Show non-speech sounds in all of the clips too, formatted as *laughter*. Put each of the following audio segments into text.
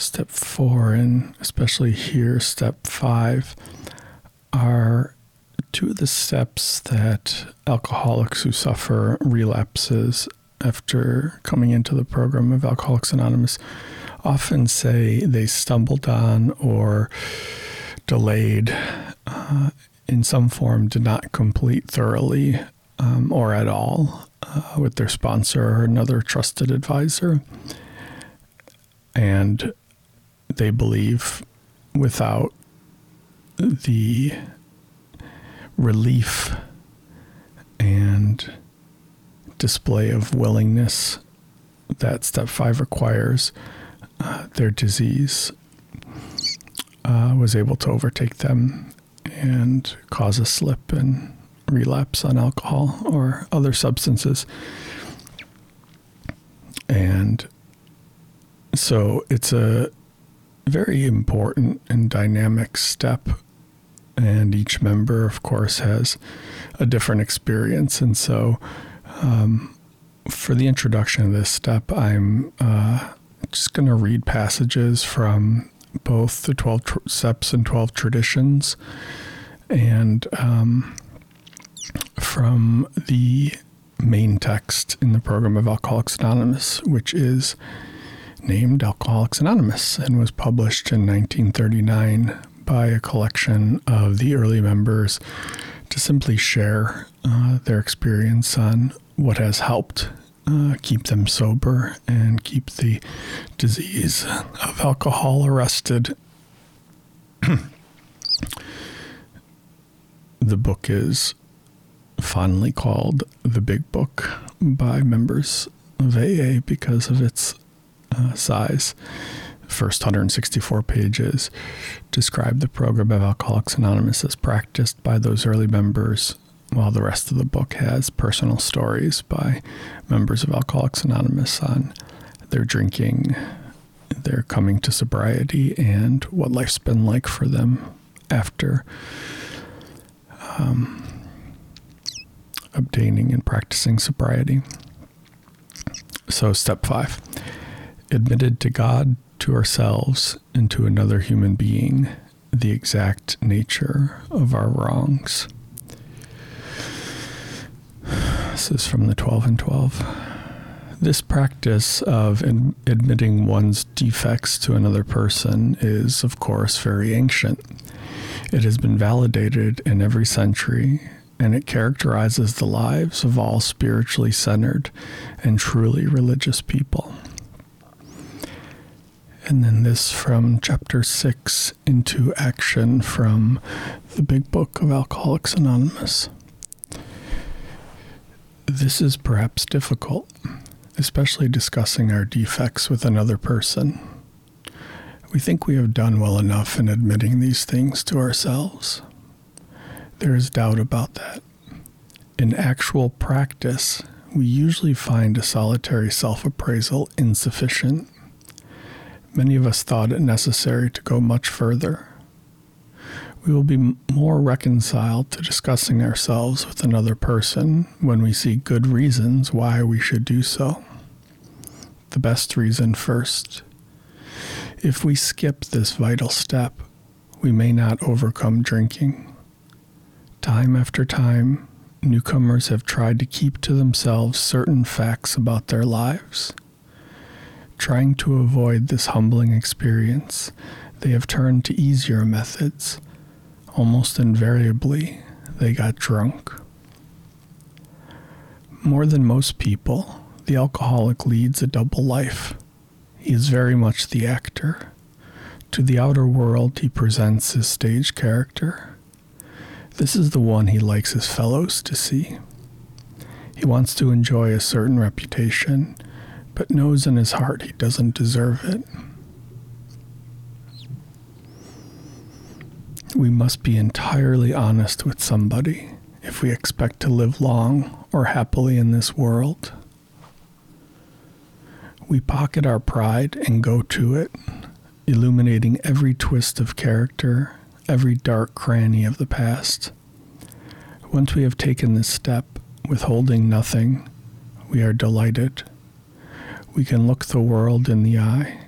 Step four, and especially here, step five, are two of the steps that alcoholics who suffer relapses after coming into the program of Alcoholics Anonymous often say they stumbled on or delayed uh, in some form, did not complete thoroughly um, or at all uh, with their sponsor or another trusted advisor. And they believe without the relief and display of willingness that step five requires, uh, their disease uh, was able to overtake them and cause a slip and relapse on alcohol or other substances. And so it's a very important and dynamic step. And each member, of course, has a different experience. And so, um, for the introduction of this step, I'm uh, just going to read passages from both the 12 tr- steps and 12 traditions and um, from the main text in the program of Alcoholics Anonymous, which is named Alcoholics Anonymous and was published in 1939 by a collection of the early members to simply share uh, their experience on what has helped uh, keep them sober and keep the disease of alcohol arrested. *clears throat* the book is fondly called The Big Book by members of AA because of its uh, size. First 164 pages describe the program of Alcoholics Anonymous as practiced by those early members, while the rest of the book has personal stories by members of Alcoholics Anonymous on their drinking, their coming to sobriety, and what life's been like for them after um, obtaining and practicing sobriety. So, step five admitted to God, to ourselves, and to another human being the exact nature of our wrongs. This is from the 12 and 12. This practice of admitting one's defects to another person is, of course, very ancient. It has been validated in every century, and it characterizes the lives of all spiritually centered and truly religious people. And then this from chapter 6 into action from the big book of Alcoholics Anonymous. This is perhaps difficult, especially discussing our defects with another person. We think we have done well enough in admitting these things to ourselves. There is doubt about that. In actual practice, we usually find a solitary self appraisal insufficient. Many of us thought it necessary to go much further. We will be more reconciled to discussing ourselves with another person when we see good reasons why we should do so. The best reason first. If we skip this vital step, we may not overcome drinking. Time after time, newcomers have tried to keep to themselves certain facts about their lives. Trying to avoid this humbling experience, they have turned to easier methods almost invariably, they got drunk. More than most people, the alcoholic leads a double life. He is very much the actor. To the outer world, he presents his stage character. This is the one he likes his fellows to see. He wants to enjoy a certain reputation, but knows in his heart he doesn't deserve it. We must be entirely honest with somebody if we expect to live long or happily in this world. We pocket our pride and go to it, illuminating every twist of character, every dark cranny of the past. Once we have taken this step, withholding nothing, we are delighted. We can look the world in the eye.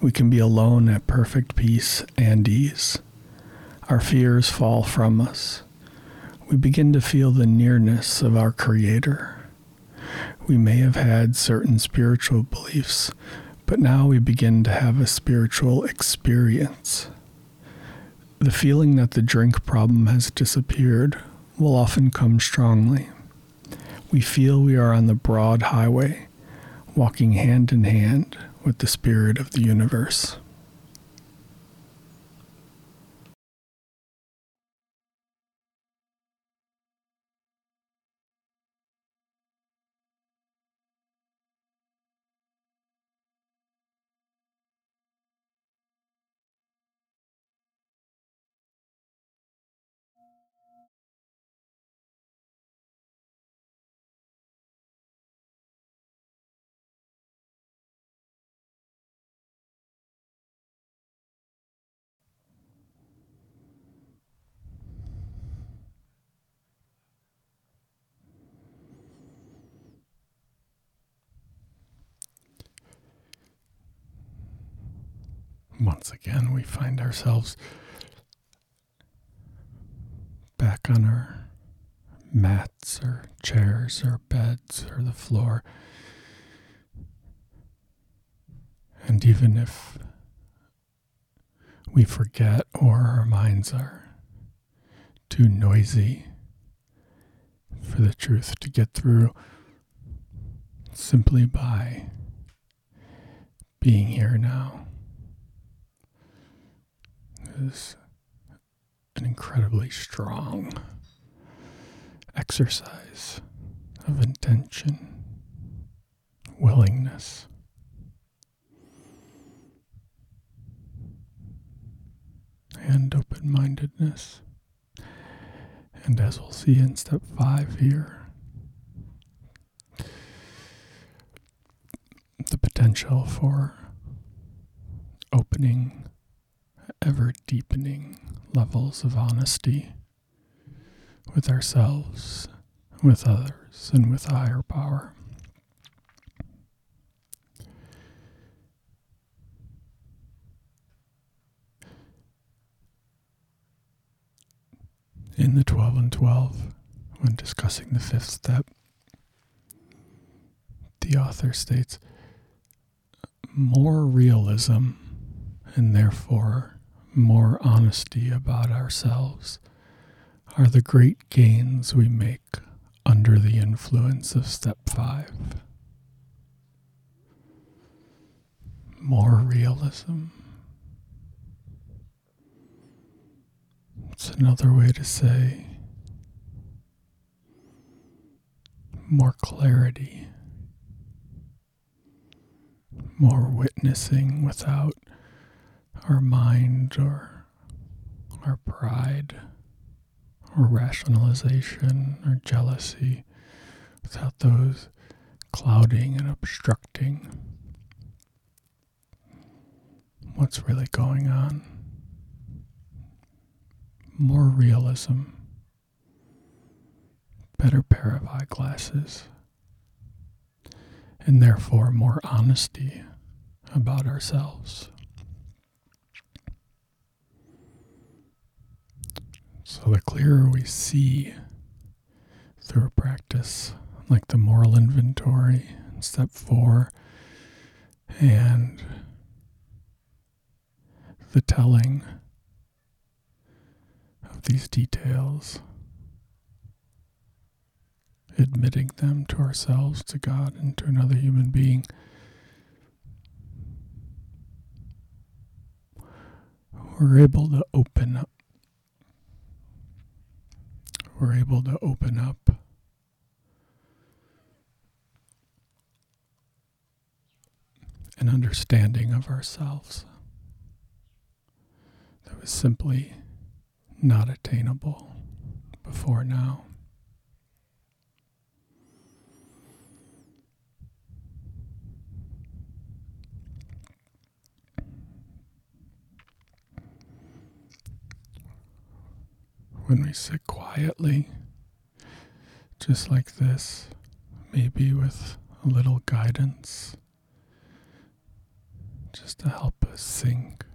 We can be alone at perfect peace and ease. Our fears fall from us. We begin to feel the nearness of our Creator. We may have had certain spiritual beliefs, but now we begin to have a spiritual experience. The feeling that the drink problem has disappeared will often come strongly. We feel we are on the broad highway, walking hand in hand with the spirit of the universe. Once again, we find ourselves back on our mats or chairs or beds or the floor. And even if we forget or our minds are too noisy for the truth to get through, simply by being here now is an incredibly strong exercise of intention, willingness. And open mindedness. And as we'll see in step five here, the potential for opening ever deepening levels of honesty with ourselves, with others, and with a higher power. In the 12 and 12, when discussing the fifth step, the author states more realism and therefore more honesty about ourselves are the great gains we make under the influence of step five. More realism. It's another way to say more clarity, more witnessing without our mind or our pride or rationalization or jealousy without those clouding and obstructing what's really going on. More realism, better pair of eyeglasses, and therefore more honesty about ourselves. So the clearer we see through practice like the moral inventory, step four, and the telling of these details, admitting them to ourselves, to God, and to another human being. We're able to open up we're able to open up an understanding of ourselves that was simply not attainable before now. When we sit quietly, just like this, maybe with a little guidance, just to help us sink.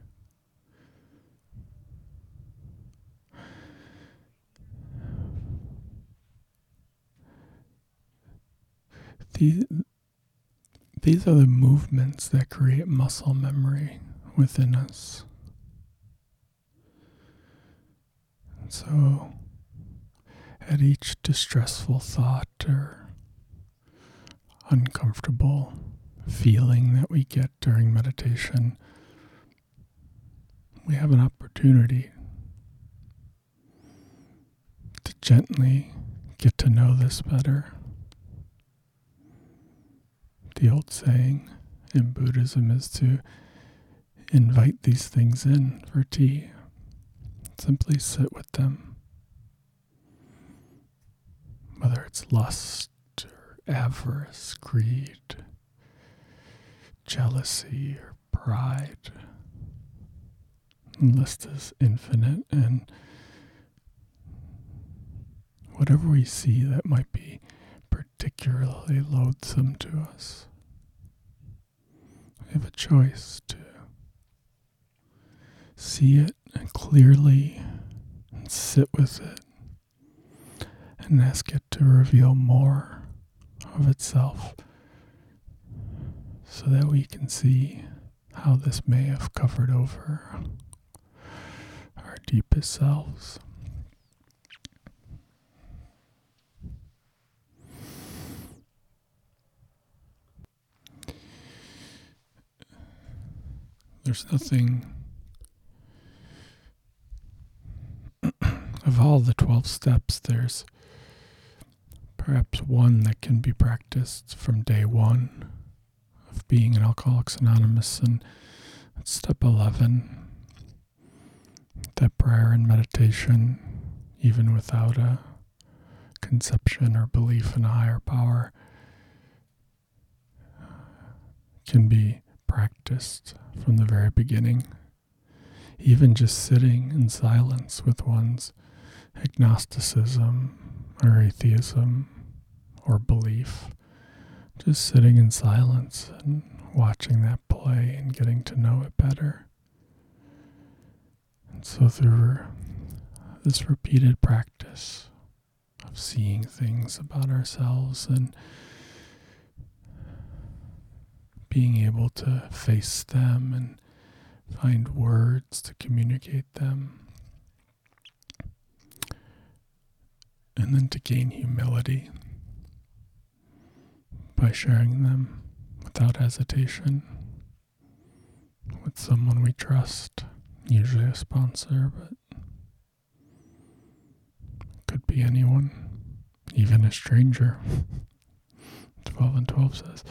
These, these are the movements that create muscle memory within us. So, at each distressful thought or uncomfortable feeling that we get during meditation, we have an opportunity to gently get to know this better. The old saying in Buddhism is to invite these things in for tea. Simply sit with them. Whether it's lust or avarice, greed, jealousy or pride. The list is infinite, and whatever we see that might be particularly loathsome to us, we have a choice to see it clearly and sit with it and ask it to reveal more of itself so that we can see how this may have covered over our deepest selves. There's nothing of all the 12 steps, there's perhaps one that can be practiced from day one of being an Alcoholics Anonymous. And step 11 that prayer and meditation, even without a conception or belief in a higher power, can be practiced from the very beginning. Even just sitting in silence with one's agnosticism or atheism or belief just sitting in silence and watching that play and getting to know it better. And so, through this repeated practice of seeing things about ourselves and being able to face them and find words to communicate them, and then to gain humility by sharing them without hesitation with someone we trust, usually a sponsor, but could be anyone, even a stranger. *laughs* 12 and 12 says.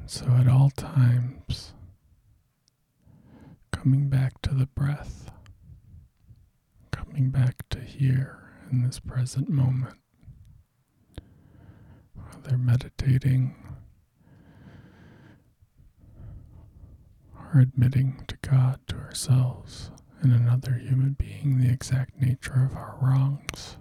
And so at all times, coming back to the breath coming back to here in this present moment while they're meditating or admitting to God, to ourselves, and another human being the exact nature of our wrongs.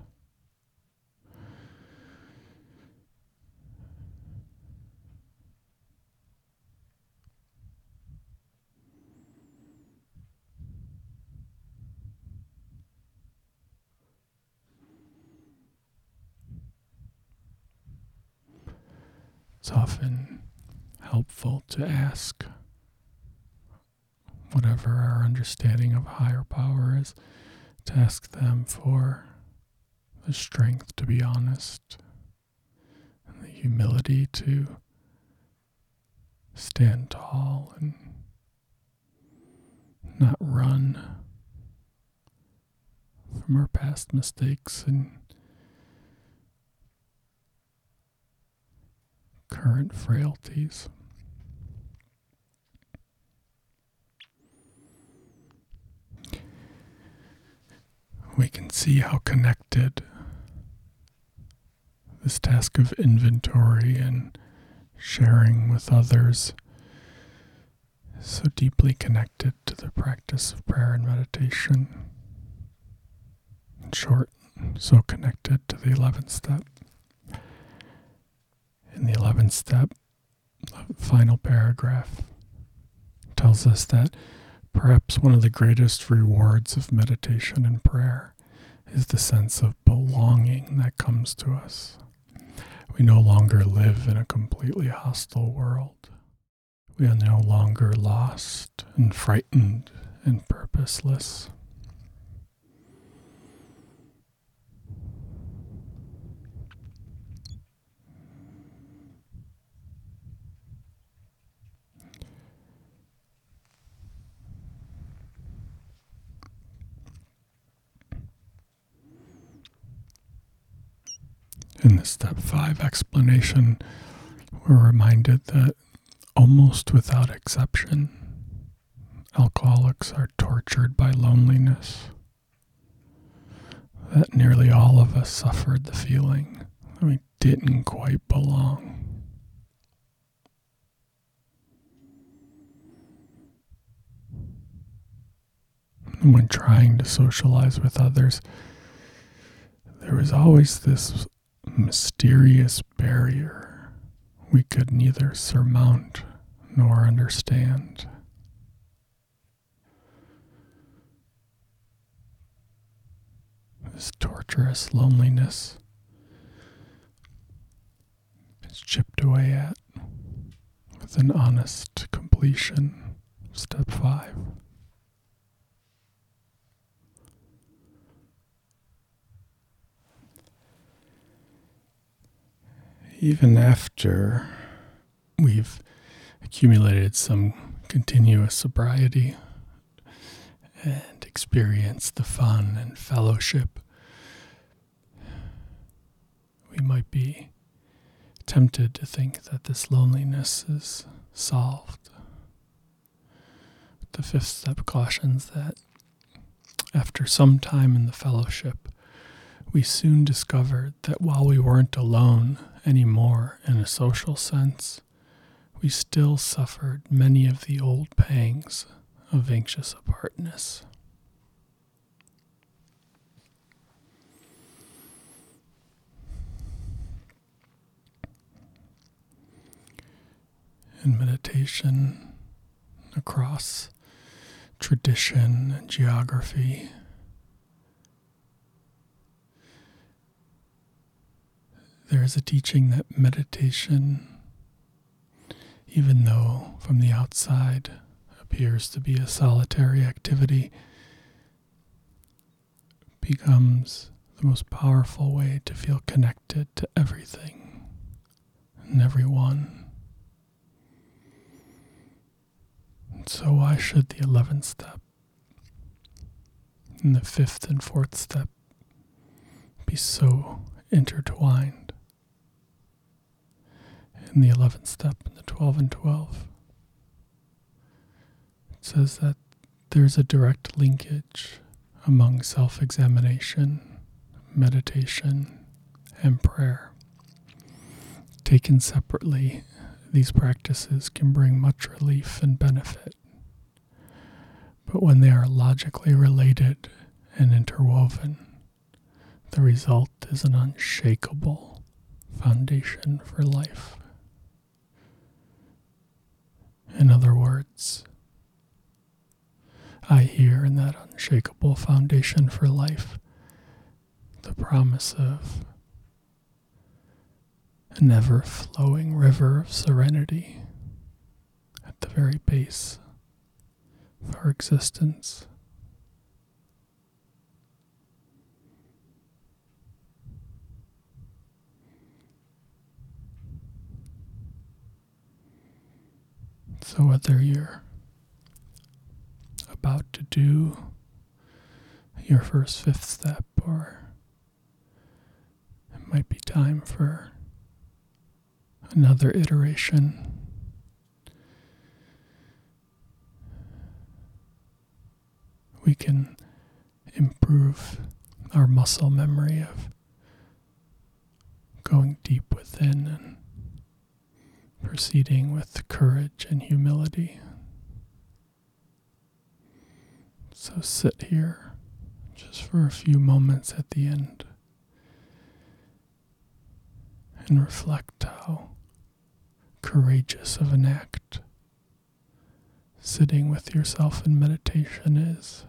It's often helpful to ask whatever our understanding of higher power is, to ask them for the strength to be honest and the humility to stand tall and not run from our past mistakes and current frailties. We can see how connected this task of inventory and sharing with others is so deeply connected to the practice of prayer and meditation. In short, so connected to the 11th step. In the 11th step, the final paragraph tells us that perhaps one of the greatest rewards of meditation and prayer is the sense of belonging that comes to us. We no longer live in a completely hostile world. We are no longer lost and frightened and purposeless. In the step five explanation, we're reminded that almost without exception, alcoholics are tortured by loneliness. That nearly all of us suffered the feeling that we didn't quite belong. when trying to socialize with others, there was always this mysterious barrier we could neither surmount nor understand. This torturous loneliness is chipped away at with an honest completion. Step five. Even after we've accumulated some continuous sobriety and experienced the fun and fellowship, we might be tempted to think that this loneliness is solved. The fifth step cautions that after some time in the fellowship, we soon discovered that while we weren't alone anymore in a social sense, we still suffered many of the old pangs of anxious apartness. In meditation across tradition and geography, there is a teaching that meditation, even though from the outside appears to be a solitary activity, becomes the most powerful way to feel connected to everything and everyone. So, why should the 11th step and the fifth and fourth step be so intertwined? In the 11th step in the 12 and 12. It says that there's a direct linkage among self examination, meditation, and prayer. Taken separately, these practices can bring much relief and benefit. But when they are logically related and interwoven, the result is an unshakable foundation for life. In other words, I hear in that unshakable foundation for life the promise of an ever flowing river of serenity at the very base of our existence. So, whether you're about to do your first fifth step, or it might be time for another iteration, we can improve our muscle memory of going deep within and proceeding with courage and humility. So sit here just for a few moments at the end and reflect how courageous of an act sitting with yourself in meditation is.